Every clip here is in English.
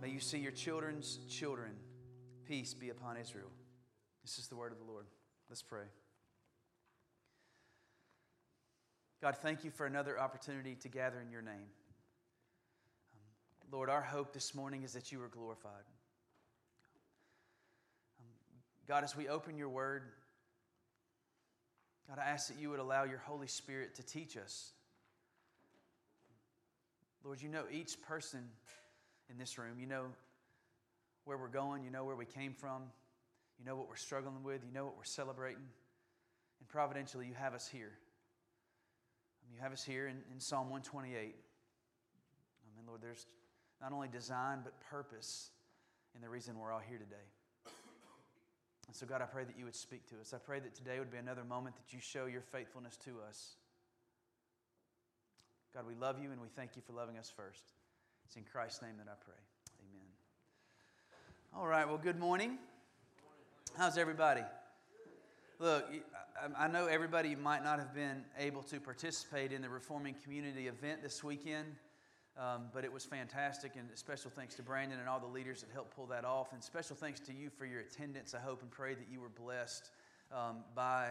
May you see your children's children. Peace be upon Israel. This is the word of the Lord. Let's pray. God, thank you for another opportunity to gather in your name. Um, Lord, our hope this morning is that you are glorified. Um, God, as we open your word, God, I ask that you would allow your Holy Spirit to teach us. Lord, you know each person in this room. You know where we're going. You know where we came from. You know what we're struggling with. You know what we're celebrating. And providentially, you have us here. You have us here in, in Psalm 128. I mean, Lord, there's not only design, but purpose in the reason we're all here today. And so, God, I pray that you would speak to us. I pray that today would be another moment that you show your faithfulness to us. God, we love you and we thank you for loving us first. It's in Christ's name that I pray. Amen. All right, well, good morning. How's everybody? Look, I know everybody might not have been able to participate in the Reforming Community event this weekend, um, but it was fantastic. And special thanks to Brandon and all the leaders that helped pull that off. And special thanks to you for your attendance. I hope and pray that you were blessed um, by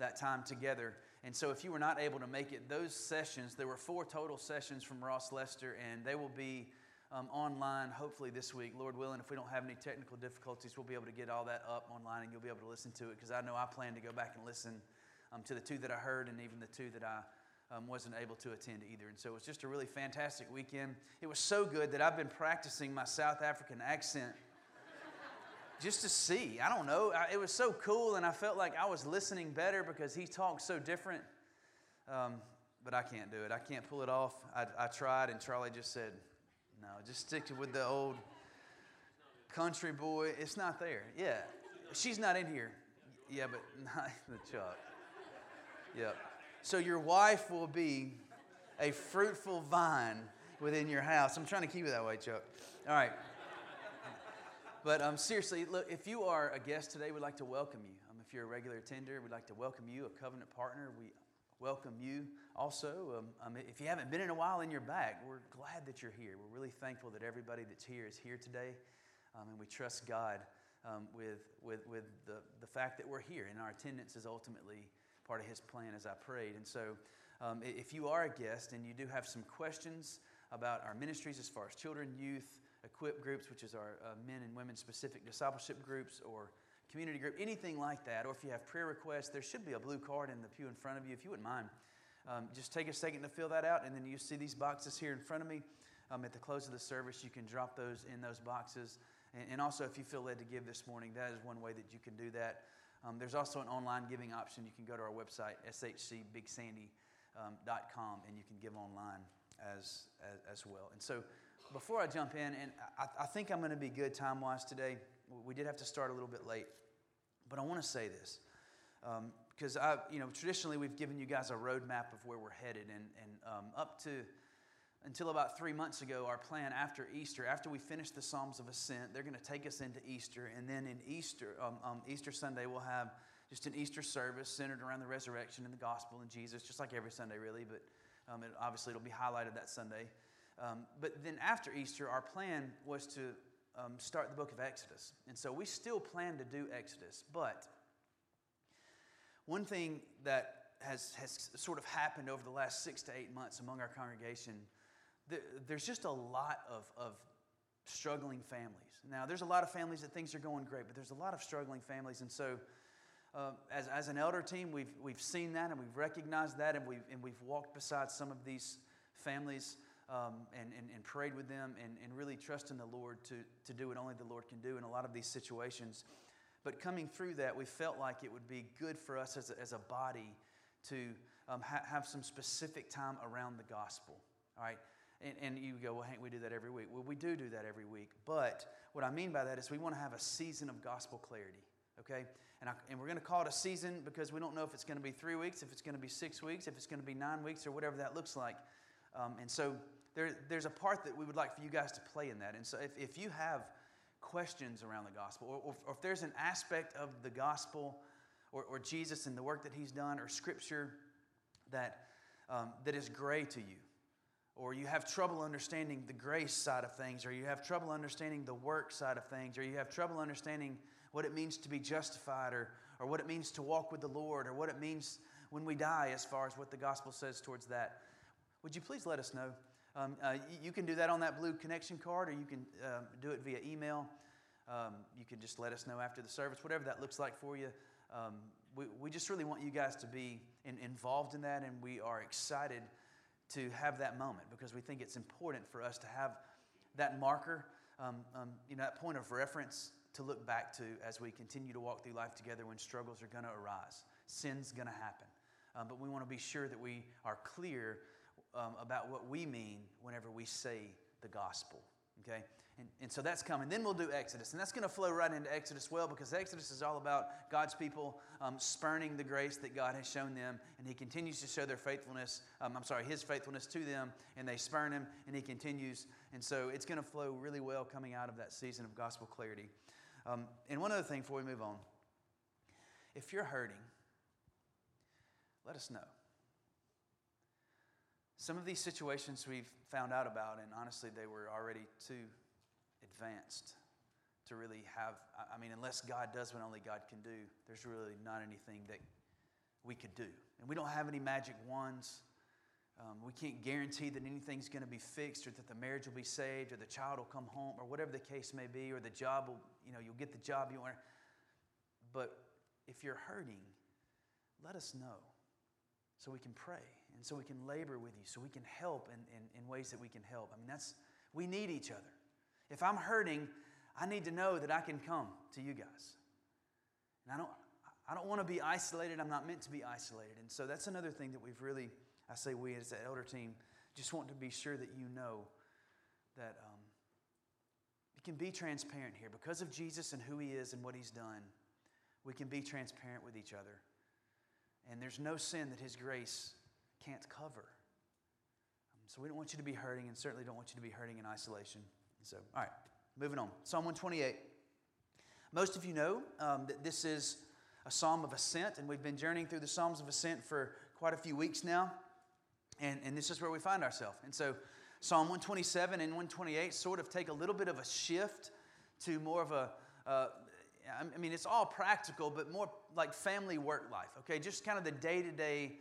that time together. And so, if you were not able to make it, those sessions, there were four total sessions from Ross Lester, and they will be um, online hopefully this week, Lord willing. If we don't have any technical difficulties, we'll be able to get all that up online and you'll be able to listen to it because I know I plan to go back and listen um, to the two that I heard and even the two that I um, wasn't able to attend either. And so it was just a really fantastic weekend. It was so good that I've been practicing my South African accent just to see. I don't know. I, it was so cool, and I felt like I was listening better because he talked so different. Um, but I can't do it. I can't pull it off. I, I tried, and Charlie just said, no, just stick to with the old country boy. It's not there. Yeah. She's not in here. Yeah, but not the Chuck. Yep. So your wife will be a fruitful vine within your house. I'm trying to keep it that way, Chuck. All right. But um, seriously, look, if you are a guest today, we'd like to welcome you. Um, if you're a regular attender, we'd like to welcome you, a covenant partner. We welcome you. Also, um, um, if you haven't been in a while in your back, we're glad that you're here. We're really thankful that everybody that's here is here today. Um, and we trust God um, with, with, with the, the fact that we're here. And our attendance is ultimately part of His plan, as I prayed. And so, if you are a guest and you do have some questions about our ministries as far as children, youth, equip groups, which is our uh, men and women specific discipleship groups, or community group, anything like that, or if you have prayer requests, there should be a blue card in the pew in front of you. If you wouldn't mind, um, just take a second to fill that out, and then you see these boxes here in front of me. Um, at the close of the service, you can drop those in those boxes. And, and, also, if you feel led to give this morning, that is one way that you can do that. Um, there's also an online giving option. You can go to our website, shcbigsandy.com, and you can give online as, as, as well. And so, before I jump in, and I, I think I'm going to be good time wise today. We did have to start a little bit late, but I want to say this because um, I, you know, traditionally we've given you guys a roadmap of where we're headed, and and um, up to until about three months ago, our plan after Easter, after we finish the Psalms of Ascent, they're going to take us into Easter, and then in Easter, um, um, Easter Sunday, we'll have just an Easter service centered around the resurrection and the gospel and Jesus, just like every Sunday, really. But um, it, obviously, it'll be highlighted that Sunday. Um, but then after Easter, our plan was to um, start the book of Exodus. And so we still plan to do Exodus. But one thing that has, has sort of happened over the last six to eight months among our congregation, there's just a lot of, of struggling families. Now, there's a lot of families that things are going great, but there's a lot of struggling families. And so, uh, as, as an elder team, we've, we've seen that and we've recognized that, and we've, and we've walked beside some of these families um, and, and, and, prayed with them and, and really trusting the Lord to, to do what only the Lord can do in a lot of these situations. But coming through that, we felt like it would be good for us as a, as a body to um, ha- have some specific time around the gospel. All right? And, and you go, well, Hank, we do that every week. Well, we do do that every week. But what I mean by that is we want to have a season of gospel clarity, okay? And, I, and we're going to call it a season because we don't know if it's going to be three weeks, if it's going to be six weeks, if it's going to be nine weeks, or whatever that looks like. Um, and so there, there's a part that we would like for you guys to play in that. And so if, if you have questions around the gospel, or, or, if there's an aspect of the gospel or, or, Jesus and the work that he's done, or scripture that, um, that is gray to you, or you have trouble understanding the grace side of things, or you have trouble understanding the work side of things, or you have trouble understanding what it means to be justified, or, or what it means to walk with the Lord, or what it means when we die, as far as what the gospel says towards that, would you please let us know? Um, uh, you can do that on that blue connection card, or you can um, do it via email. Um, you can just let us know after the service, whatever that looks like for you. Um, we, we just really want you guys to be in, involved in that, and we are excited to have that moment because we think it's important for us to have that marker, um, um, you know, that point of reference to look back to as we continue to walk through life together when struggles are going to arise. Sin's going to happen. But we want to be sure that we are clear um, about what we mean whenever we say the gospel. Okay? And, and so that's coming. Then we'll do Exodus. And that's going to flow right into Exodus well because Exodus is all about God's people um, spurning the grace that God has shown them. And He continues to show their faithfulness, um, I'm sorry, His faithfulness to them. And they spurn Him and He continues. And so it's going to flow really well coming out of that season of gospel clarity. Um, and one other thing before we move on if you're hurting, let us know. Some of these situations we've found out about, and honestly, they were already too advanced to really have. I mean, unless God does what only God can do, there's really not anything that we could do. And we don't have any magic wands. Um, we can't guarantee that anything's going to be fixed or that the marriage will be saved or the child will come home or whatever the case may be or the job will, you know, you'll get the job you want. But if you're hurting, let us know so we can pray and so we can labor with you, so we can help in, in, in ways that we can help. I mean, that's, we need each other. If I'm hurting, I need to know that I can come to you guys. And I don't, I don't want to be isolated. I'm not meant to be isolated. And so that's another thing that we've really, I say we as the elder team, just want to be sure that you know that um, we can be transparent here. Because of Jesus and who he is and what he's done, we can be transparent with each other. And there's no sin that his grace can't cover. Um, so we don't want you to be hurting, and certainly don't want you to be hurting in isolation. So, all right, moving on. Psalm 128. Most of you know um, that this is a psalm of ascent, and we've been journeying through the Psalms of Ascent for quite a few weeks now. And, and this is where we find ourselves. And so, Psalm 127 and 128 sort of take a little bit of a shift to more of a, uh, I mean, it's all practical, but more like family work life, okay? Just kind of the day to day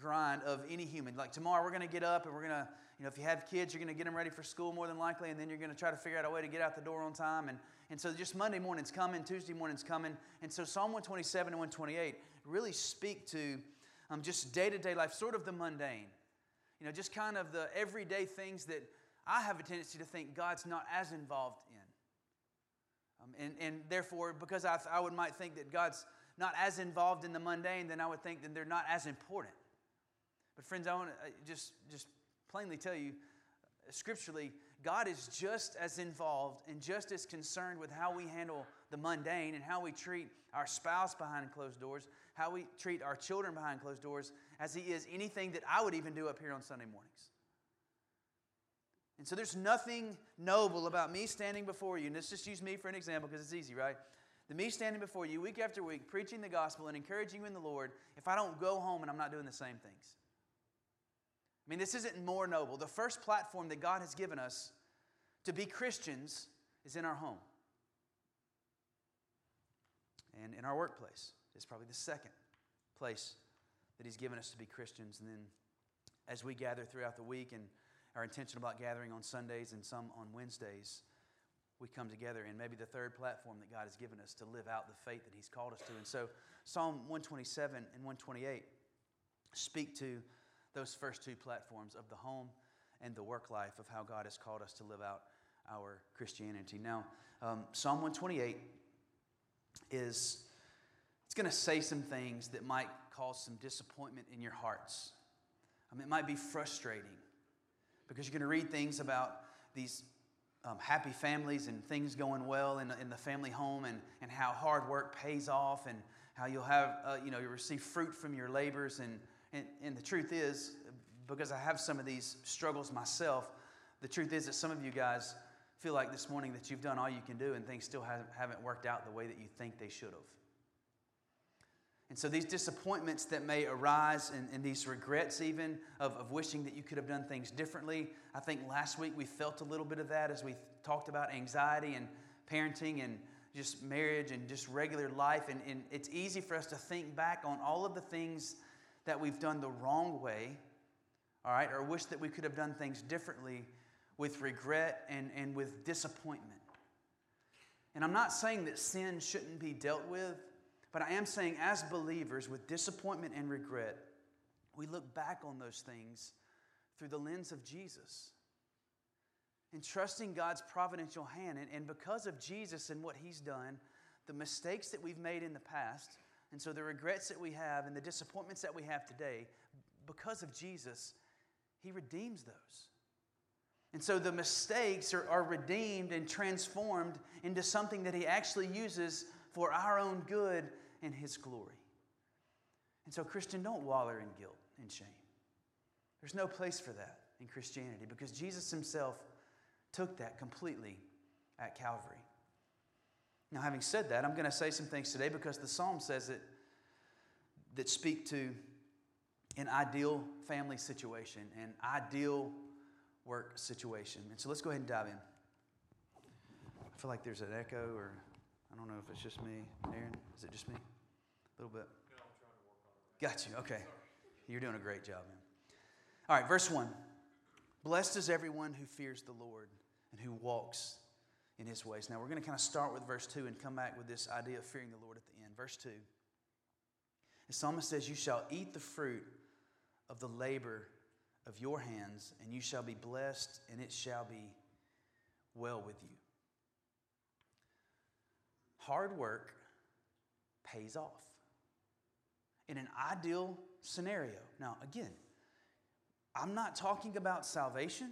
grind of any human. Like tomorrow, we're going to get up and we're going to, you know, if you have kids, you're going to get them ready for school more than likely, and then you're going to try to figure out a way to get out the door on time. And, and so just Monday morning's coming, Tuesday morning's coming. And so Psalm 127 and 128 really speak to um, just day to day life, sort of the mundane. You know, just kind of the everyday things that I have a tendency to think God's not as involved in. Um, and, and therefore, because I, I would might think that God's not as involved in the mundane, then I would think that they're not as important. But friends, I want to uh, just, just plainly tell you, scripturally, God is just as involved and just as concerned with how we handle the mundane and how we treat our spouse behind closed doors, how we treat our children behind closed doors, as He is anything that I would even do up here on Sunday mornings. And so there's nothing noble about me standing before you, and let's just use me for an example because it's easy, right? The me standing before you week after week, preaching the gospel and encouraging you in the Lord, if I don't go home and I'm not doing the same things. I mean, this isn't more noble. The first platform that God has given us to be Christians is in our home and in our workplace. It's probably the second place that He's given us to be Christians. And then as we gather throughout the week and are intentional about gathering on Sundays and some on Wednesdays, we come together and maybe the third platform that God has given us to live out the faith that He's called us to. And so Psalm 127 and 128 speak to those first two platforms of the home and the work life of how God has called us to live out our Christianity. Now, um, Psalm 128 is it's going to say some things that might cause some disappointment in your hearts. I mean, it might be frustrating because you're going to read things about these um, happy families and things going well in, in the family home and, and how hard work pays off and how you'll have, uh, you know, you'll receive fruit from your labors. And, and, and the truth is, because I have some of these struggles myself, the truth is that some of you guys feel like this morning that you've done all you can do and things still haven't, worked out the way that you think they should have. And so, these disappointments that may arise and, and, these regrets, even of, of wishing that you could have done things differently, I think last week we felt a little bit of that as we talked about anxiety and parenting and just marriage and just regular life. And, and it's easy for us to think back on all of the things that we've done the wrong way, all right, or wish that we could have done things differently with regret and, and with disappointment. And I'm not saying that sin shouldn't be dealt with. But I am saying, as believers with disappointment and regret, we look back on those things through the lens of Jesus and trusting God's providential hand. And, and because of Jesus and what He's done, the mistakes that we've made in the past, and so the regrets that we have and the disappointments that we have today, because of Jesus, He redeems those. And so the mistakes are, are redeemed and transformed into something that He actually uses for our own good and His glory. And so, Christian, don't wallow in guilt and shame. There's no place for that in Christianity because Jesus Himself took that completely at Calvary. Now, having said that, I'm going to say some things today because the psalm says it that speak to an ideal family situation, an ideal work situation. And so let's go ahead and dive in. I feel like there's an echo, or I don't know if it's just me. Aaron, is it just me? A little bit? Got you. Okay. You're doing a great job, man. All right, verse 1. Blessed is everyone who fears the Lord and who walks in his ways. Now, we're going to kind of start with verse 2 and come back with this idea of fearing the Lord at the end. Verse 2. The psalmist says, You shall eat the fruit of the labor of your hands, and you shall be blessed, and it shall be well with you. Hard work pays off in an ideal scenario. Now, again, I'm not talking about salvation,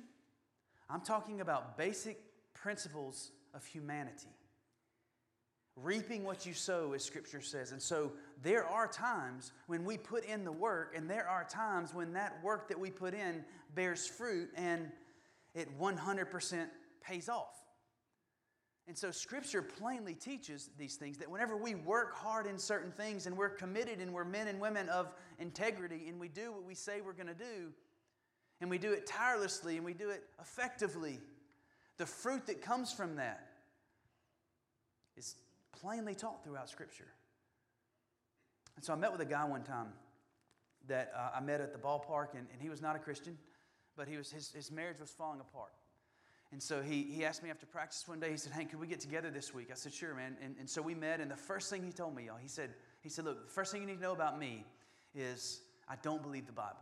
I'm talking about basic principles of humanity. Reaping what you sow, as Scripture says. And so there are times when we put in the work, and there are times when that work that we put in bears fruit and it 100% pays off. And so, Scripture plainly teaches these things that whenever we work hard in certain things and we're committed and we're men and women of integrity and we do what we say we're going to do, and we do it tirelessly and we do it effectively, the fruit that comes from that is plainly taught throughout Scripture. And so, I met with a guy one time that uh, I met at the ballpark, and, and he was not a Christian, but he was, his, his marriage was falling apart. And so he, he asked me after practice one day, he said, Hank, could we get together this week? I said, sure, man. And, and so we met, and the first thing he told me, y'all, he said, he said, look, the first thing you need to know about me is I don't believe the Bible.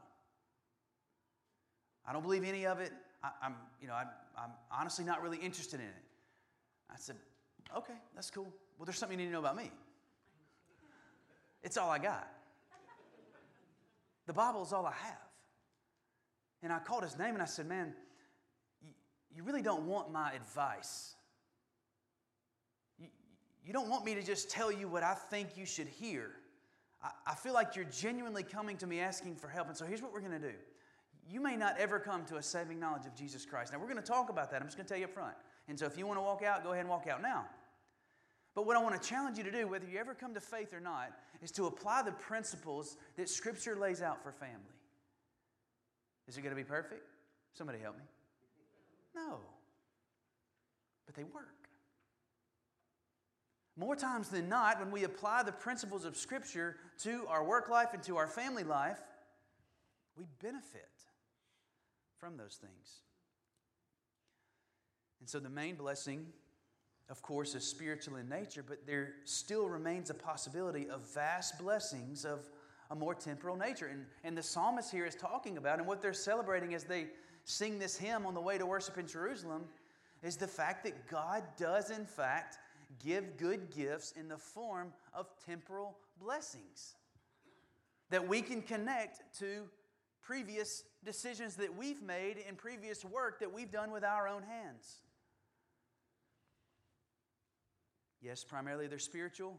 I don't believe any of it. I, am you know, I, I'm honestly not really interested in it. I said, okay, that's cool. Well, there's something you need to know about me. It's all I got. The Bible is all I have. And I called his name and I said, man, you really don't want my advice. You, you don't want me to just tell you what I think you should hear. I, I feel like you're genuinely coming to me asking for help. And so here's what we're going to do. You may not ever come to a saving knowledge of Jesus Christ. Now, we're going to talk about that. I'm just going to tell you up front. And so if you want to walk out, go ahead and walk out now. But what I want to challenge you to do, whether you ever come to faith or not, is to apply the principles that Scripture lays out for family. Is it going to be perfect? Somebody help me. No. But they work. More times than not, when we apply the principles of Scripture to our work life and to our family life, we benefit from those things. And so the main blessing, of course, is spiritual in nature, but there still remains a possibility of vast blessings of a more temporal nature. And, and the psalmist here is talking about, and what they're celebrating as they sing this hymn on the way to worship in Jerusalem is the fact that God does, in fact, give good gifts in the form of temporal blessings that we can connect to previous decisions that we've made and previous work that we've done with our own hands. Yes, primarily they're spiritual,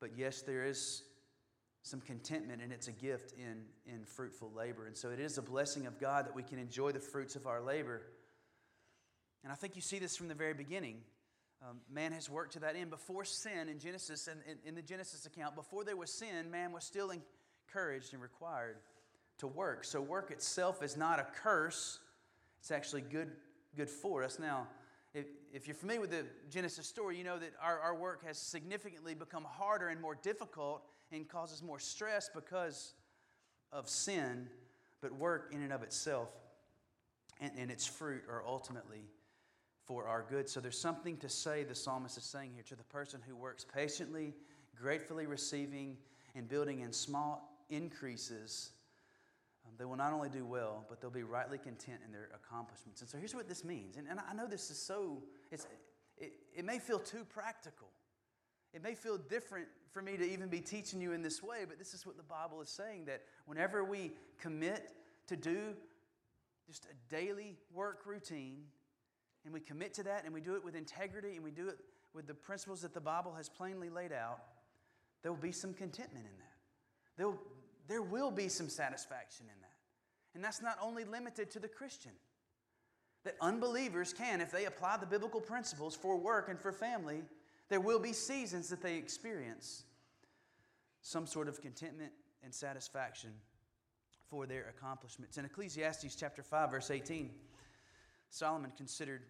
but yes, there is some contentment and it's a gift in, in fruitful labor. And so it is a blessing of God that we can enjoy the fruits of our labor. And I think you see this from the very beginning. Um, man has worked to that end. Before sin in Genesis, and in, in the Genesis account, before there was sin, man was still encouraged and required to work. So work itself is not a curse, it's actually good, good for us. Now, if, if you're familiar with the Genesis story, you know that our, our work has significantly become harder and more difficult and causes more stress because of sin, but work in and of itself and, and its fruit are ultimately for our good. So there's something to say, the psalmist is saying here, to the person who works patiently, gratefully receiving, and building in small increases. Um, they will not only do well, but they'll be rightly content in their accomplishments. And so here's what this means. And, and I know this is so, it's, it, it may feel too practical. It may feel different for me to even be teaching you in this way, but this is what the Bible is saying that whenever we commit to do just a daily work routine, and we commit to that, and we do it with integrity, and we do it with the principles that the Bible has plainly laid out, there will be some contentment in that. There will, there will be some satisfaction in that. And that's not only limited to the Christian. That unbelievers can, if they apply the biblical principles for work and for family, there will be seasons that they experience some sort of contentment and satisfaction for their accomplishments. In Ecclesiastes chapter 5, verse 18, Solomon considered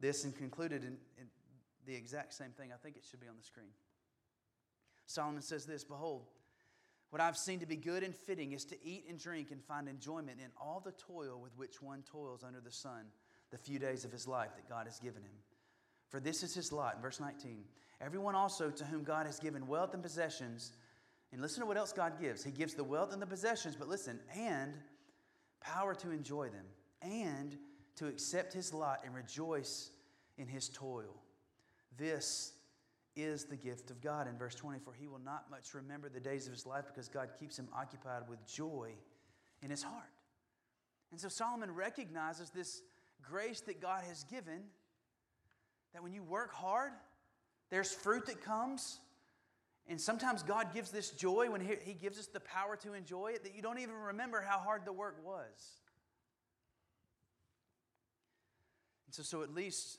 this and concluded in, in the exact same thing. I think it should be on the screen. Solomon says this Behold, what I've seen to be good and fitting is to eat and drink and find enjoyment in all the toil with which one toils under the sun the few days of his life that God has given him. For this is his lot. Verse 19. Everyone also to whom God has given wealth and possessions, and listen to what else God gives. He gives the wealth and the possessions, but listen, and power to enjoy them, and to accept his lot and rejoice in his toil. This is the gift of God. In verse 20, for he will not much remember the days of his life because God keeps him occupied with joy in his heart. And so Solomon recognizes this grace that God has given that when you work hard, there's fruit that comes. And sometimes God gives this joy when He gives us the power to enjoy it that you don't even remember how hard the work was. And so, so at least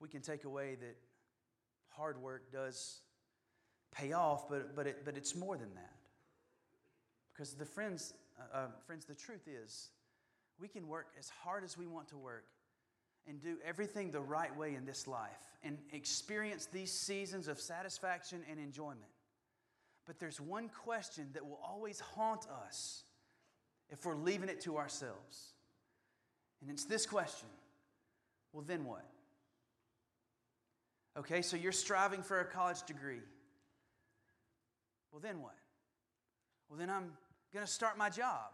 we can take away that hard work does pay off, but, but, it, but it's more than that. Because the friends, uh, uh, friends, the truth is, we can work as hard as we want to work and do everything the right way in this life and experience these seasons of satisfaction and enjoyment. But there's one question that will always haunt us if we're leaving it to ourselves. And it's this question well, then what? Okay, so you're striving for a college degree. Well, then what? Well, then I'm going to start my job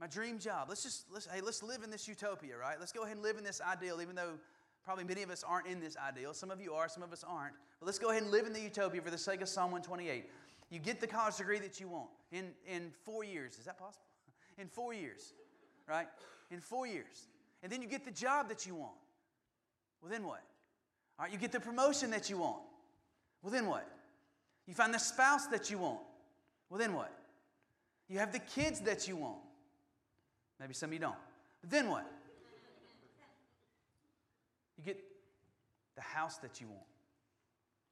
my dream job. Let's just, let's, hey, let's live in this utopia, right? Let's go ahead and live in this ideal, even though probably many of us aren't in this ideal. Some of you are, some of us aren't. But let's go ahead and live in the utopia for the sake of Psalm 128. You get the college degree that you want in, in four years. Is that possible? in four years, right? In four years. And then you get the job that you want. Well, then what? All right, you get the promotion that you want. Well, then what? You find the spouse that you want. Well, then what? You have the kids that you want. Maybe some of you don't. But then what? You get the house that you want.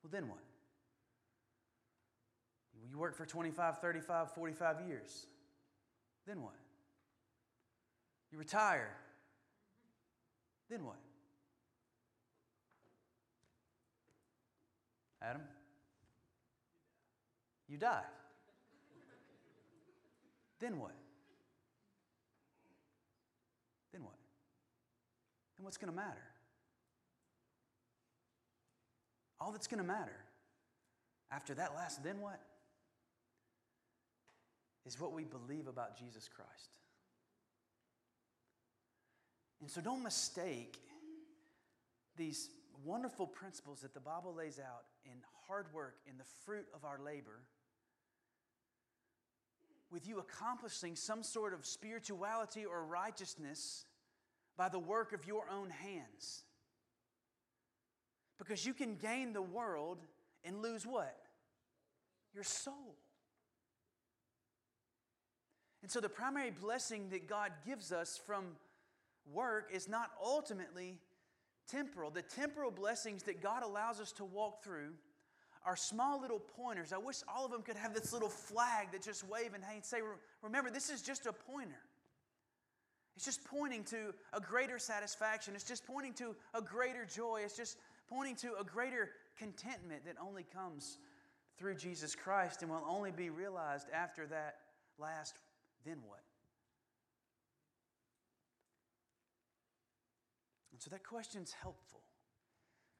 Well, then what? You work for 25, 35, 45 years. Then what? You retire. Then what? Adam? You die. then what? then what? Then what's going to matter? All that's going to matter after that last, then what? Is what we believe about Jesus Christ. And so don't mistake these wonderful principles that the Bible lays out in hard work, in the fruit of our labor, with you accomplishing some sort of spirituality or righteousness by the work of your own hands. Because you can gain the world and lose what? Your soul. And so, the primary blessing that God gives us from work is not ultimately temporal. The temporal blessings that God allows us to walk through are small little pointers. I wish all of them could have this little flag that just wave and say, remember, this is just a pointer. It's just pointing to a greater satisfaction. It's just pointing to a greater joy. It's just pointing to a greater contentment that only comes through Jesus Christ and will only be realized after that last then what? And so that question's helpful.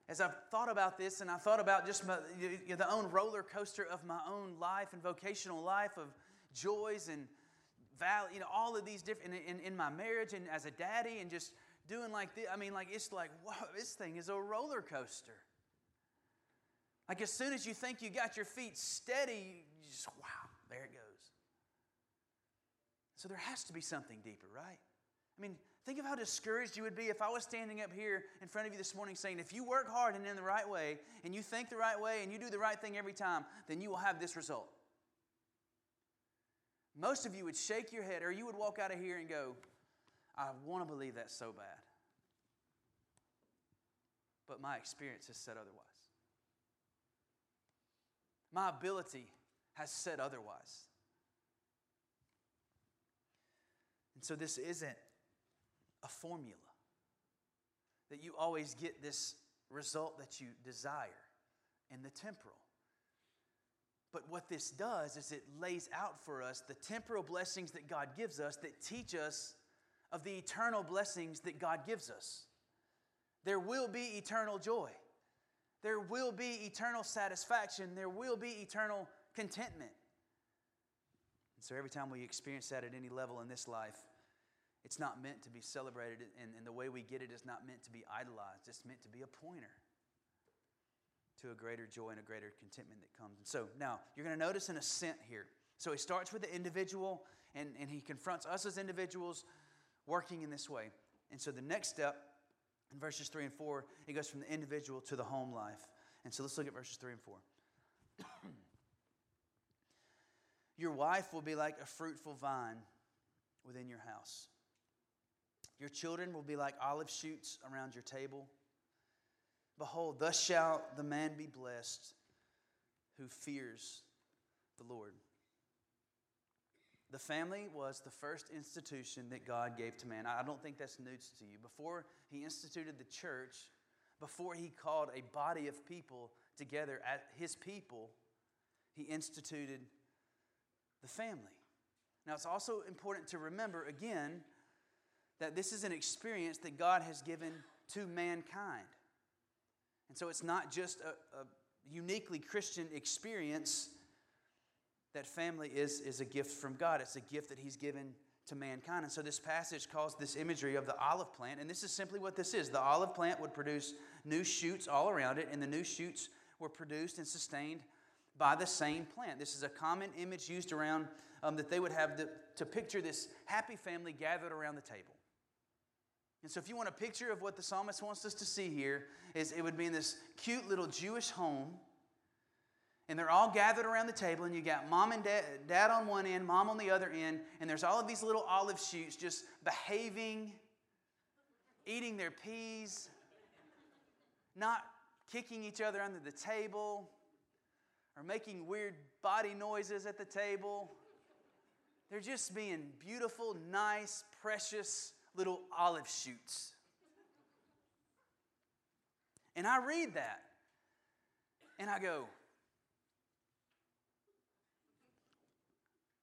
As I've thought about this and I thought about just my, you know, the own roller coaster of my own life and vocational life of joys and valley, you know, all of these different, in, in, in my marriage and as a daddy and just doing like this, I mean, like, it's like, wow, this thing is a roller coaster. Like, as soon as you think you got your feet steady, you just, wow, there it goes. So there has to be something deeper, right? I mean, think of how discouraged you would be if I was standing up here in front of you this morning saying, if you work hard and in the right way, and you think the right way, and you do the right thing every time, then you will have this result. Most of you would shake your head, or you would walk out of here and go, I want to believe that's so bad. But my experience has said otherwise. My ability has said otherwise. And so this isn't a formula that you always get this result that you desire in the temporal. But what this does is it lays out for us the temporal blessings that God gives us that teach us of the eternal blessings that God gives us. There will be eternal joy. There will be eternal satisfaction. There will be eternal contentment. And so every time we experience that at any level in this life, it's not meant to be celebrated, and, and the way we get it is not meant to be idolized. It's meant to be a pointer to a greater joy and a greater contentment that comes. And so now you're going to notice an ascent here. So he starts with the individual, and, and he confronts us as individuals working in this way. And so the next step in verses 3 and 4, it goes from the individual to the home life. And so let's look at verses 3 and 4. Your wife will be like a fruitful vine within your house. Your children will be like olive shoots around your table. Behold, thus shall the man be blessed who fears the Lord. The family was the first institution that God gave to man. I don't think that's news to you. Before he instituted the church, before he called a body of people together at his people, he instituted the family. Now, it's also important to remember again that this is an experience that God has given to mankind. And so it's not just a, a uniquely Christian experience that family is, is a gift from God. It's a gift that He's given to mankind. And so this passage calls this imagery of the olive plant, and this is simply what this is. The olive plant would produce new shoots all around it, and the new shoots were produced and sustained by the same plant. This is a common image used around um, that they would have the, to picture this happy family gathered around the table. And so, if you want a picture of what the psalmist wants us to see here, is it would be in this cute little Jewish home, and they're all gathered around the table, and you got mom and dad, dad on one end, mom on the other end, and there's all of these little olive shoots just behaving, eating their peas, not kicking each other under the table, or making weird body noises at the table. They're just being beautiful, nice, precious little olive shoots. And I read that and I go,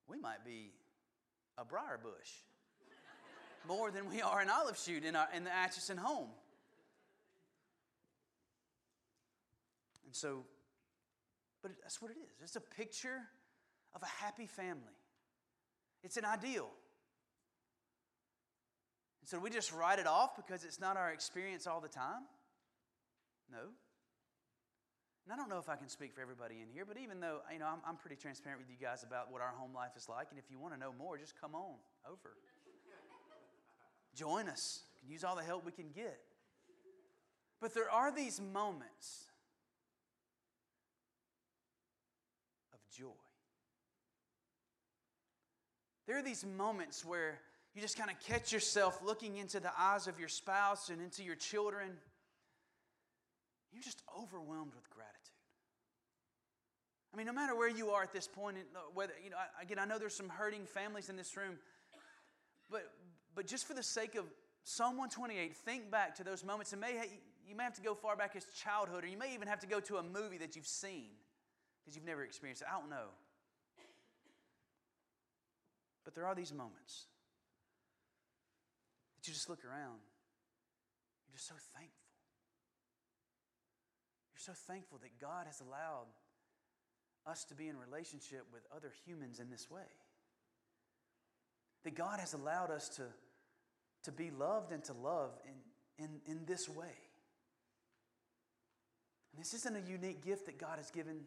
we might be a briar bush more than we are an olive shoot in, our, in the Atchison home. And so, but that's what it is. It's a picture of a happy family. It's an ideal. And so we just write it off because it's not our experience all the time? No. And I don't know if I can speak for everybody in here, but even though, you know, I'm, I'm pretty transparent with you guys about what our home life is like, and if you want to know more, just come on over. Join us. We can use all the help we can get. But there are these moments of joy. There are these moments where you just kind of catch yourself looking into the eyes of your spouse and into your children. You're just overwhelmed with gratitude. I mean, no matter where you are at this point, uh, whether, you know, again, I know there's some hurting families in this room, but, but just for the sake of Psalm 128, think back to those moments. And may, you may have to go far back as childhood, or you may even have to go to a movie that you've seen because you've never experienced it. I don't know. But there are these moments that you just look around. You're just so thankful. You're so thankful that God has allowed us to be in relationship with other humans in this way. That God has allowed us to, to be loved and to love in, in, in this way. And this isn't a unique gift that God has given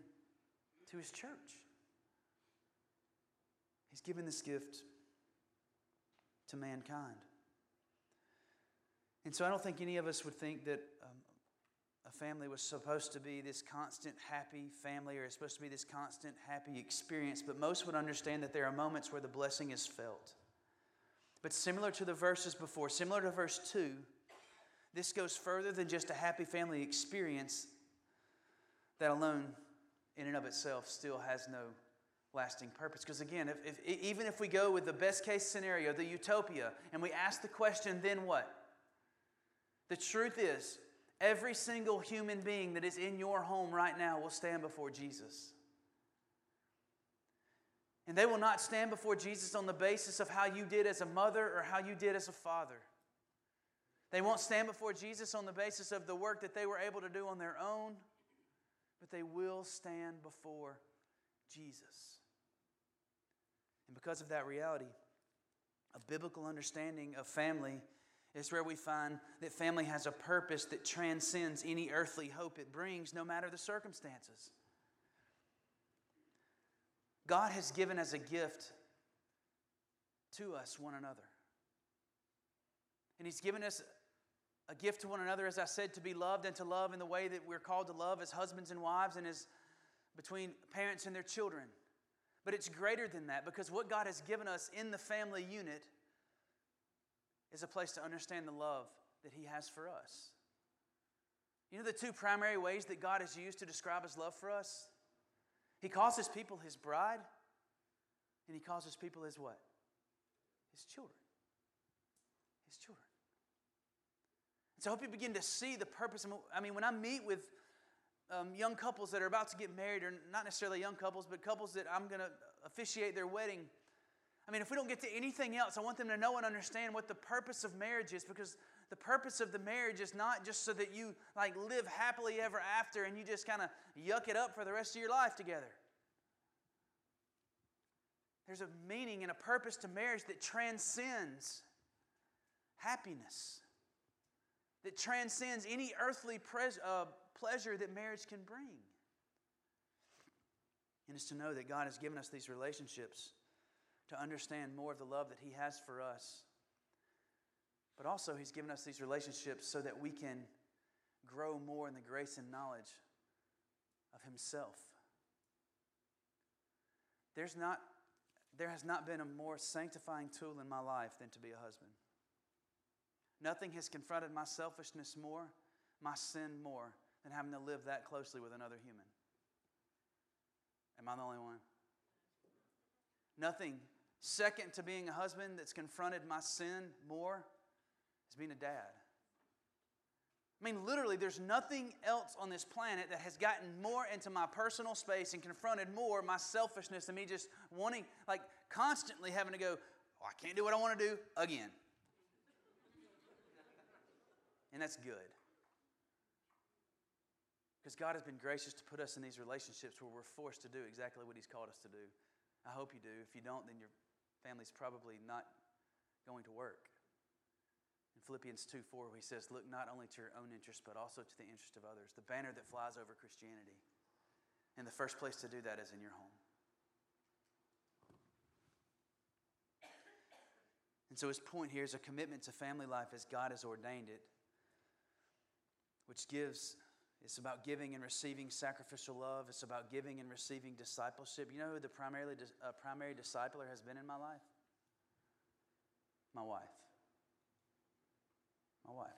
to His church. He's given this gift to mankind. And so I don't think any of us would think that um, a family was supposed to be this constant happy family or it's supposed to be this constant happy experience, but most would understand that there are moments where the blessing is felt. But similar to the verses before, similar to verse 2, this goes further than just a happy family experience that alone, in and of itself, still has no lasting purpose. Because again, if, if, even if we go with the best case scenario, the utopia, and we ask the question, then what? The truth is, every single human being that is in your home right now will stand before Jesus. And they will not stand before Jesus on the basis of how you did as a mother or how you did as a father. They won't stand before Jesus on the basis of the work that they were able to do on their own, but they will stand before Jesus. And because of that reality, a biblical understanding of family is where we find that family has a purpose that transcends any earthly hope it brings, no matter the circumstances. God has given as a gift to us one another. And He's given us a gift to one another, as I said, to be loved and to love in the way that we're called to love as husbands and wives and as between parents and their children. But it's greater than that because what God has given us in the family unit is a place to understand the love that He has for us. You know the two primary ways that God has used to describe His love for us? He calls His people His bride, and He calls His people His what? His children. His children. And so I hope you begin to see the purpose. I mean, when I meet with um, young couples that are about to get married, or not necessarily young couples, but couples that I'm going to officiate their wedding, I mean, if we don't get to anything else, I want them to know and understand what the purpose of marriage is because the purpose of the marriage is not just so that you like live happily ever after and you just kind of yuck it up for the rest of your life together. There's a meaning and a purpose to marriage that transcends happiness, that transcends any earthly uh, pleasure that marriage can bring. And it's to know that God has given us these relationships to understand more of the love that He has for us. But also, He's given us these relationships so that we can grow more in the grace and knowledge of Himself. There's not, there has not been a more sanctifying tool in my life than to be a husband. Nothing has confronted my selfishness more, my sin more, than having to live that closely with another human. Am I the only one? Nothing Second to being a husband that's confronted my sin more is being a dad. I mean, literally, there's nothing else on this planet that has gotten more into my personal space and confronted more my selfishness and me just wanting, like, constantly having to go, oh, I can't do what I want to do again. and that's good. Because God has been gracious to put us in these relationships where we're forced to do exactly what He's called us to do. I hope you do. If you don't, then you're family's probably not going to work. In Philippians 2 4, he says, Look not only to your own interest, but also to the interest of others. The banner that flies over Christianity. And the first place to do that is in your home. And so his point here is a commitment to family life as God has ordained it, which gives, it's about giving and receiving sacrificial love. It's about giving and receiving discipleship. You know who the primarily, uh, primary discipler has been in my life? My wife. My wife.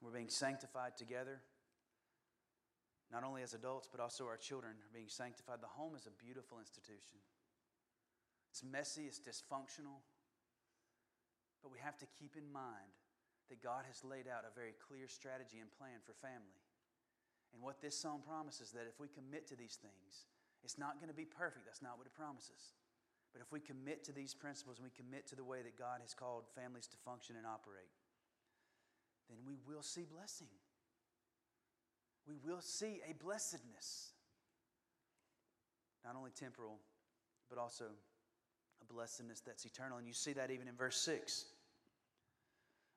We're being sanctified together. Not only as adults, but also our children are being sanctified. The home is a beautiful institution. It's messy, it's dysfunctional. But we have to keep in mind that God has laid out a very clear strategy and plan for family. And what this psalm promises is that if we commit to these things, it's not going to be perfect. That's not what it promises. But if we commit to these principles and we commit to the way that God has called families to function and operate, then we will see blessing. We will see a blessedness. Not only temporal, but also a blessedness that's eternal. And you see that even in verse 6,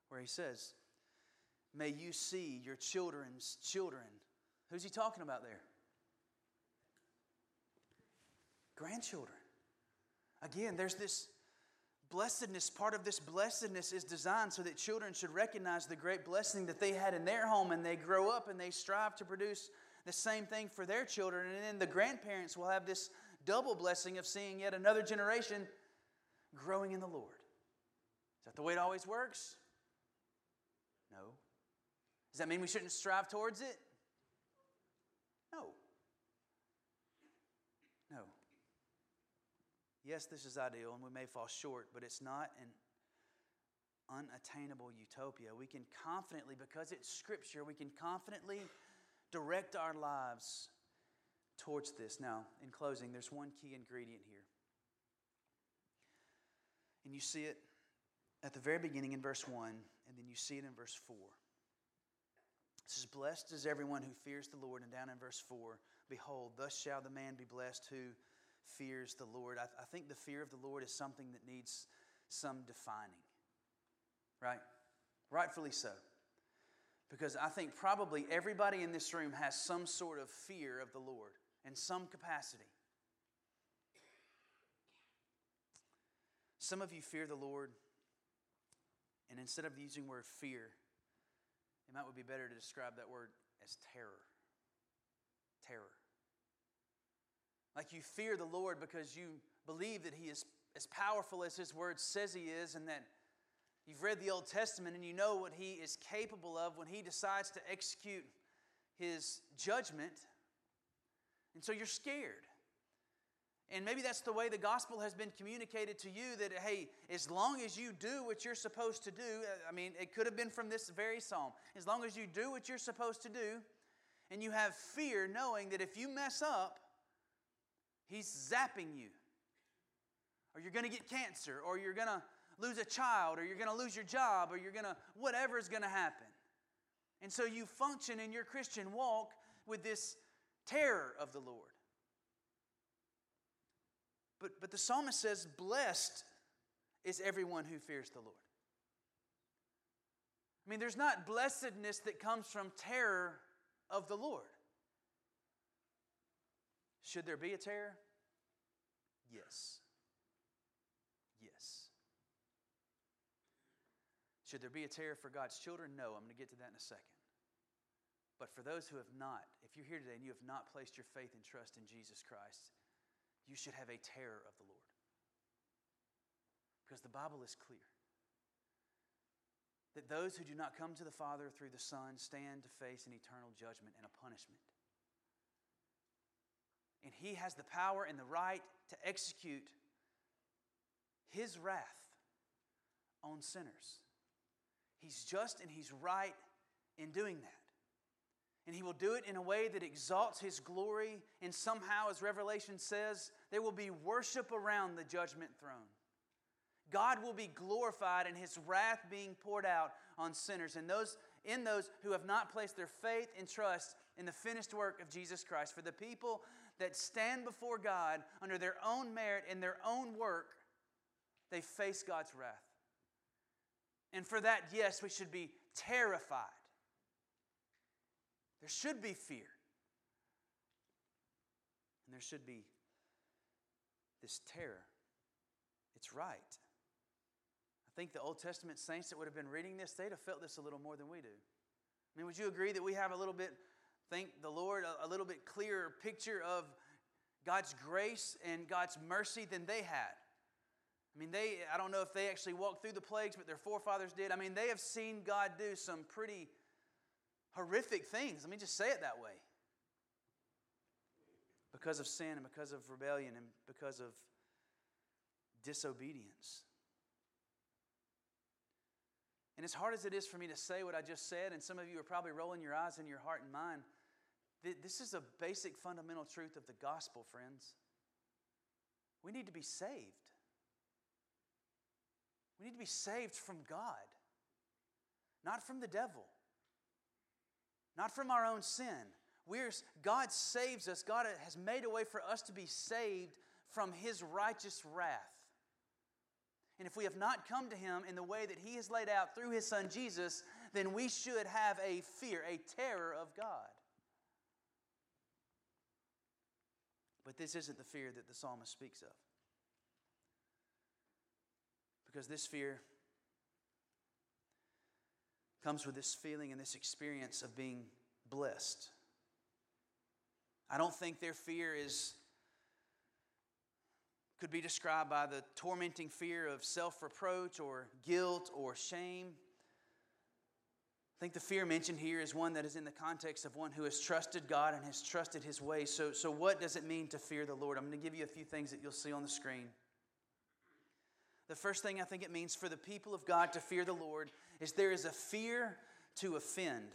where he says, May you see your children's children. Who's he talking about there? Grandchildren. Again, there's this blessedness. Part of this blessedness is designed so that children should recognize the great blessing that they had in their home and they grow up and they strive to produce the same thing for their children. And then the grandparents will have this double blessing of seeing yet another generation growing in the Lord. Is that the way it always works? Does that mean we shouldn't strive towards it? No. No. Yes, this is ideal and we may fall short, but it's not an unattainable utopia. We can confidently, because it's scripture, we can confidently direct our lives towards this. Now, in closing, there's one key ingredient here. And you see it at the very beginning in verse 1, and then you see it in verse 4. It says, Blessed is everyone who fears the Lord. And down in verse 4, Behold, thus shall the man be blessed who fears the Lord. I, I think the fear of the Lord is something that needs some defining, right? Rightfully so. Because I think probably everybody in this room has some sort of fear of the Lord in some capacity. Some of you fear the Lord, and instead of using the word fear, it might would be better to describe that word as terror. Terror. Like you fear the Lord because you believe that He is as powerful as His word says He is, and that you've read the Old Testament and you know what He is capable of when He decides to execute His judgment. And so you're scared. And maybe that's the way the gospel has been communicated to you that, hey, as long as you do what you're supposed to do, uh, I mean, it could have been from this very psalm. As long as you do what you're supposed to do, and you have fear knowing that if you mess up, he's zapping you. Or you're going to get cancer, or you're going to lose a child, or you're going to lose your job, or you're going to, whatever is going to happen. And so you function in your Christian walk with this terror of the Lord. But, but the psalmist says, Blessed is everyone who fears the Lord. I mean, there's not blessedness that comes from terror of the Lord. Should there be a terror? Yes. Yes. Should there be a terror for God's children? No. I'm going to get to that in a second. But for those who have not, if you're here today and you have not placed your faith and trust in Jesus Christ, you should have a terror of the Lord. Because the Bible is clear that those who do not come to the Father through the Son stand to face an eternal judgment and a punishment. And He has the power and the right to execute His wrath on sinners. He's just and He's right in doing that. And he will do it in a way that exalts his glory. And somehow, as Revelation says, there will be worship around the judgment throne. God will be glorified and his wrath being poured out on sinners and those in those who have not placed their faith and trust in the finished work of Jesus Christ. For the people that stand before God under their own merit and their own work, they face God's wrath. And for that, yes, we should be terrified. There should be fear. And there should be this terror. It's right. I think the Old Testament saints that would have been reading this, they'd have felt this a little more than we do. I mean, would you agree that we have a little bit, thank the Lord, a, a little bit clearer picture of God's grace and God's mercy than they had? I mean, they, I don't know if they actually walked through the plagues, but their forefathers did. I mean, they have seen God do some pretty horrific things. Let me just say it that way. Because of sin and because of rebellion and because of disobedience. And as hard as it is for me to say what I just said, and some of you are probably rolling your eyes in your heart and mind, this is a basic fundamental truth of the gospel, friends. We need to be saved. We need to be saved from God, not from the devil, not from our own sin. We're, God saves us. God uh, has made a way for us to be saved from His righteous wrath. And if we have not come to Him in the way that He has laid out through His Son Jesus, then we should have a fear, a terror of God. But this isn't the fear that the psalmist speaks of. Because this fear comes with this feeling and this experience of being blessed. I don't think their fear is could be described by the tormenting fear of self-reproach or guilt or shame. I think the fear mentioned here is one that is in the context of one who has trusted God and has trusted his ways. So, so what does it mean to fear the Lord? I'm going to give you a few things that you'll see on the screen. The first thing I think it means for the people of God to fear the Lord is there is a fear to offend.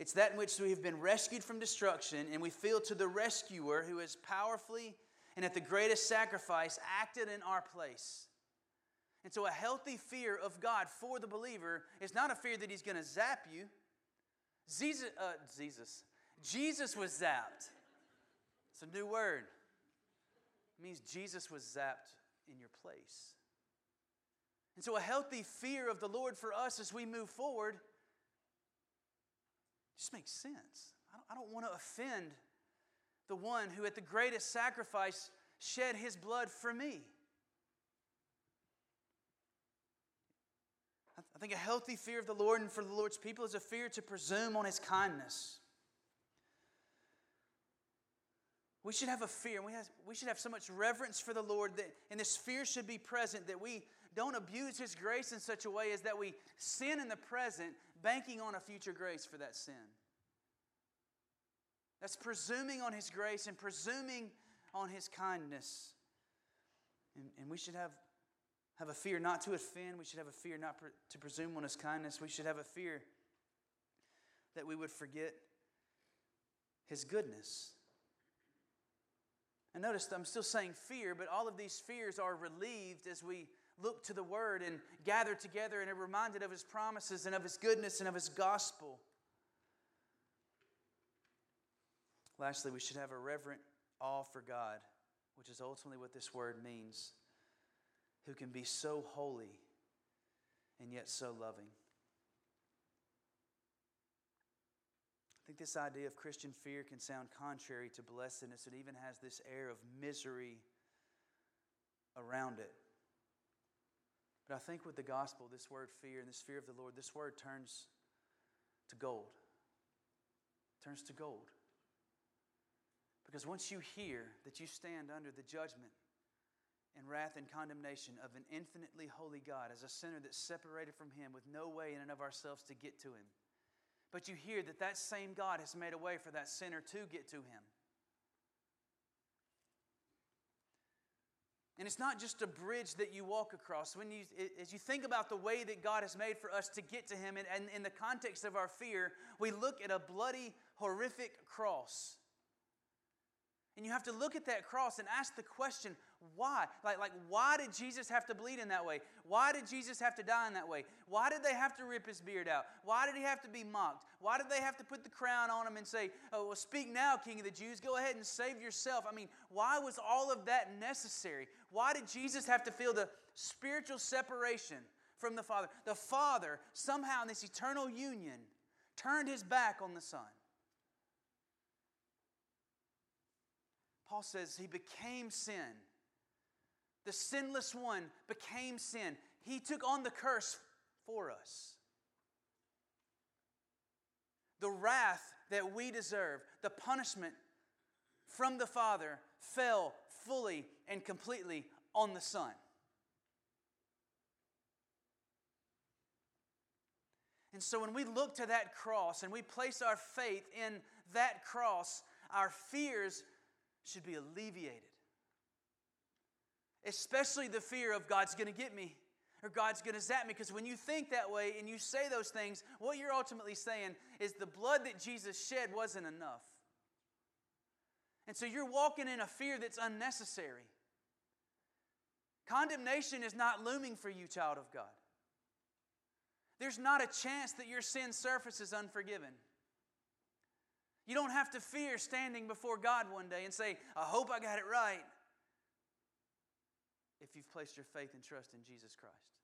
It's that in which we have been rescued from destruction and we feel to the rescuer who has powerfully and at the greatest sacrifice acted in our place. And so, a healthy fear of God for the believer is not a fear that He's going to zap you. Jesus, uh, Jesus, Jesus was zapped. It's a new word. It means Jesus was zapped in your place. And so, a healthy fear of the Lord for us as we move forward just makes sense. I don't, want to offend the one who, at the greatest sacrifice, shed his blood for me. I think a healthy fear of the Lord and for the Lord's people is a fear to presume on his kindness. We should have a fear, we, have, we should have so much reverence for the Lord that, and this fear should be present that we don't abuse His grace in such a way as that we sin in the present, banking on a future grace for that sin. That's presuming on His grace and presuming on His kindness. And, and we should have, have a fear not to offend. We should have a fear not pre- to presume on His kindness. We should have a fear that we would forget His goodness. And notice I'm still saying fear, but all of these fears are relieved as we look to the Word and gather together and are reminded of His promises and of His goodness and of His gospel. Lastly, we should have a reverent awe for God, which is ultimately what this word means, who can be so holy and yet so loving. Think this idea of Christian fear can sound contrary to blessedness. It even has this air of misery around it. But I think with the gospel, this word fear and this fear of the Lord, this word turns to gold. Turns to gold. Because once you hear that you stand under the judgment and wrath and condemnation of an infinitely holy God as a sinner that's separated from Him with no way in and of ourselves to get to Him, but you hear that that same God has made a way for that sinner to get to him. And it's not just a bridge that you walk across. When you, as you think about the way that God has made for us to get to Him, and, and in the context of our fear, we look at a bloody, horrific cross. And you have to look at that cross and ask the question, why? Like, like, why did Jesus have to bleed in that way? Why did Jesus have to die in that way? Why did they have to rip his beard out? Why did he have to be mocked? Why did they have to put the crown on him and say, oh, well, speak now, King of the Jews, go ahead and save yourself? I mean, why was all of that necessary? Why did Jesus have to feel the spiritual separation from the Father. The Father, somehow in this eternal union, turned his back on the Son. Paul says he became sin. The sinless one became sin. He took on the curse for us. The wrath that we deserve, the punishment from the Father, fell fully and completely on the Son. And so when we look to that cross and we place our faith in that cross, our fears should be alleviated. Especially the fear of God's going to get me or God's going to zap me. Because when you think that way and you say those things, what you're ultimately saying is the blood that Jesus shed wasn't enough. And so you're walking in a fear that's unnecessary. Condemnation is not looming for you, child of God. There's not a chance that your sin surfaces unforgiven. You don't have to fear standing before God one day and say, I hope I got it right, if you've placed your faith and trust in Jesus Christ.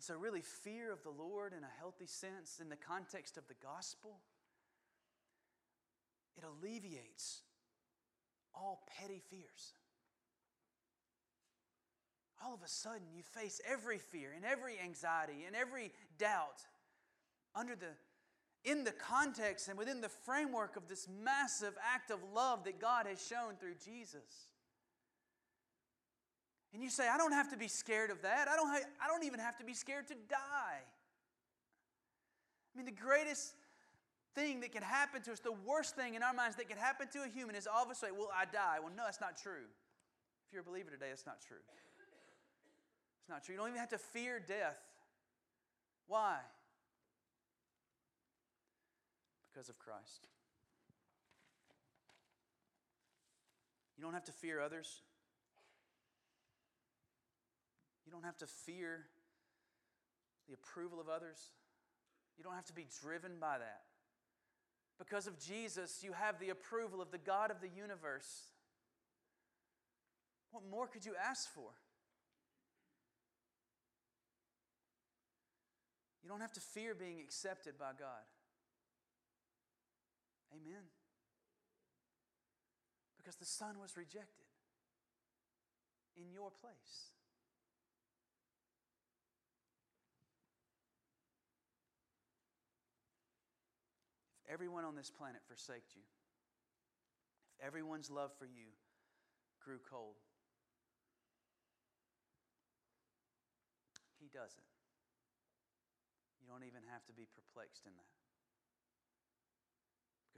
And so, really, fear of the Lord in a healthy sense, in the context of the gospel, it alleviates all petty fears. All of a sudden, you face every fear and every anxiety and every doubt under the in the context and within the framework of this massive act of love that God has shown through Jesus. And you say, I don't have to be scared of that. I don't, ha- I don't even have to be scared to die. I mean, the greatest thing that can happen to us, the worst thing in our minds that can happen to a human is all of a sudden, well, I die. Well, no, that's not true. If you're a believer today, that's not true. It's not true. You don't even have to fear death. Why? Because of Christ. You don't have to fear others. You don't have to fear the approval of others. You don't have to be driven by that. Because of Jesus, you have the approval of the God of the universe. What more could you ask for? You don't have to fear being accepted by God. Amen. Because the Son was rejected in your place. If everyone on this planet forsaked you, if everyone's love for you grew cold, He doesn't. You don't even have to be perplexed in that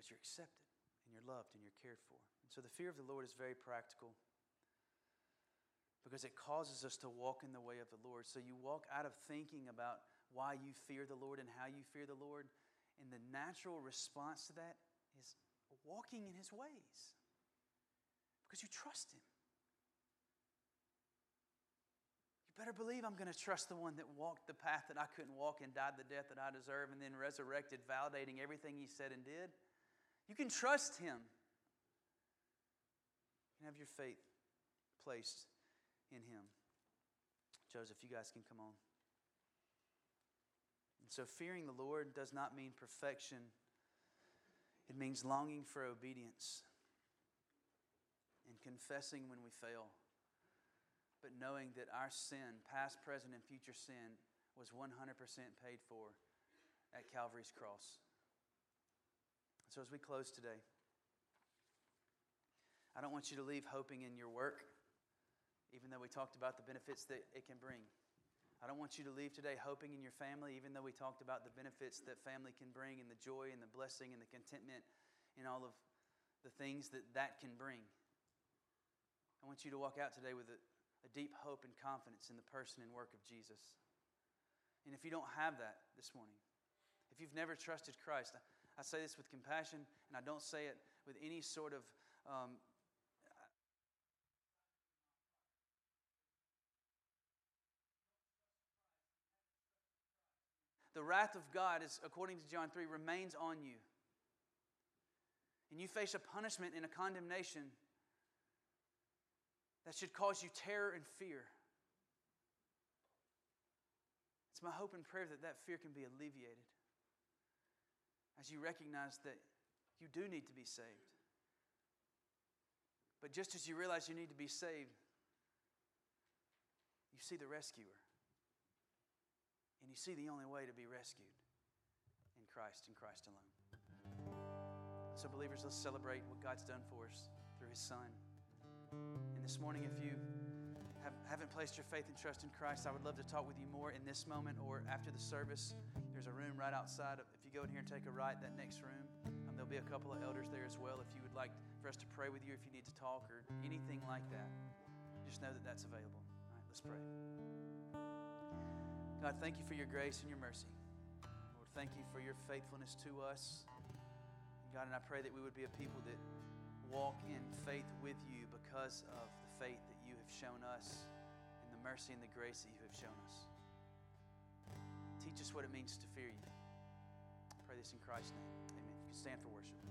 because you're accepted and you're loved and you're cared for. And so the fear of the Lord is very practical because it causes us to walk in the way of the Lord. So you walk out of thinking about why you fear the Lord and how you fear the Lord, and the natural response to that is walking in His ways because you trust Him. You better believe I'm going to trust the one that walked the path that I couldn't walk and died the death that I deserve and then resurrected, validating everything He said and did. You can trust Him. You can have your faith placed in Him. Joseph, you guys can come on. And so, fearing the Lord does not mean perfection, it means longing for obedience and confessing when we fail, but knowing that our sin, past, present, and future sin, was 100% paid for at Calvary's cross. So, as we close today, I don't want you to leave hoping in your work, even though we talked about the benefits that it can bring. I don't want you to leave today hoping in your family, even though we talked about the benefits that family can bring and the joy and the blessing and the contentment and all of the things that that can bring. I want you to walk out today with a, a deep hope and confidence in the person and work of Jesus. And if you don't have that this morning, if you've never trusted Christ, I say this with compassion, and I don't say it with any sort of um, the wrath of God is, according to John 3, remains on you. And you face a punishment and a condemnation that should cause you terror and fear. It's my hope and prayer that that fear can be alleviated as you recognize that you do need to be saved. But just as you realize you need to be saved, you see the rescuer. And you see the only way to be rescued in Christ and Christ alone. So, believers, let's celebrate what God's done for us through His Son. And this morning, if you have, haven't placed your faith and trust in Christ, I would love to talk with you more in this moment or after the service. There's a room right outside. Of, go in here and take a right, that next room, um, there'll be a couple of elders there as well. If you would like for us to pray with you, if you need to talk or anything like that, just know that that's available. All right, let's pray. God, thank you for your grace and your mercy. Lord, thank you for your faithfulness to us. God, and I pray that we would be a people that walk in faith with you because of the faith that you have shown us and the mercy and the grace that you have shown us. Teach us what it means to fear you. Pray this in Christ's name. Amen. You stand for worship.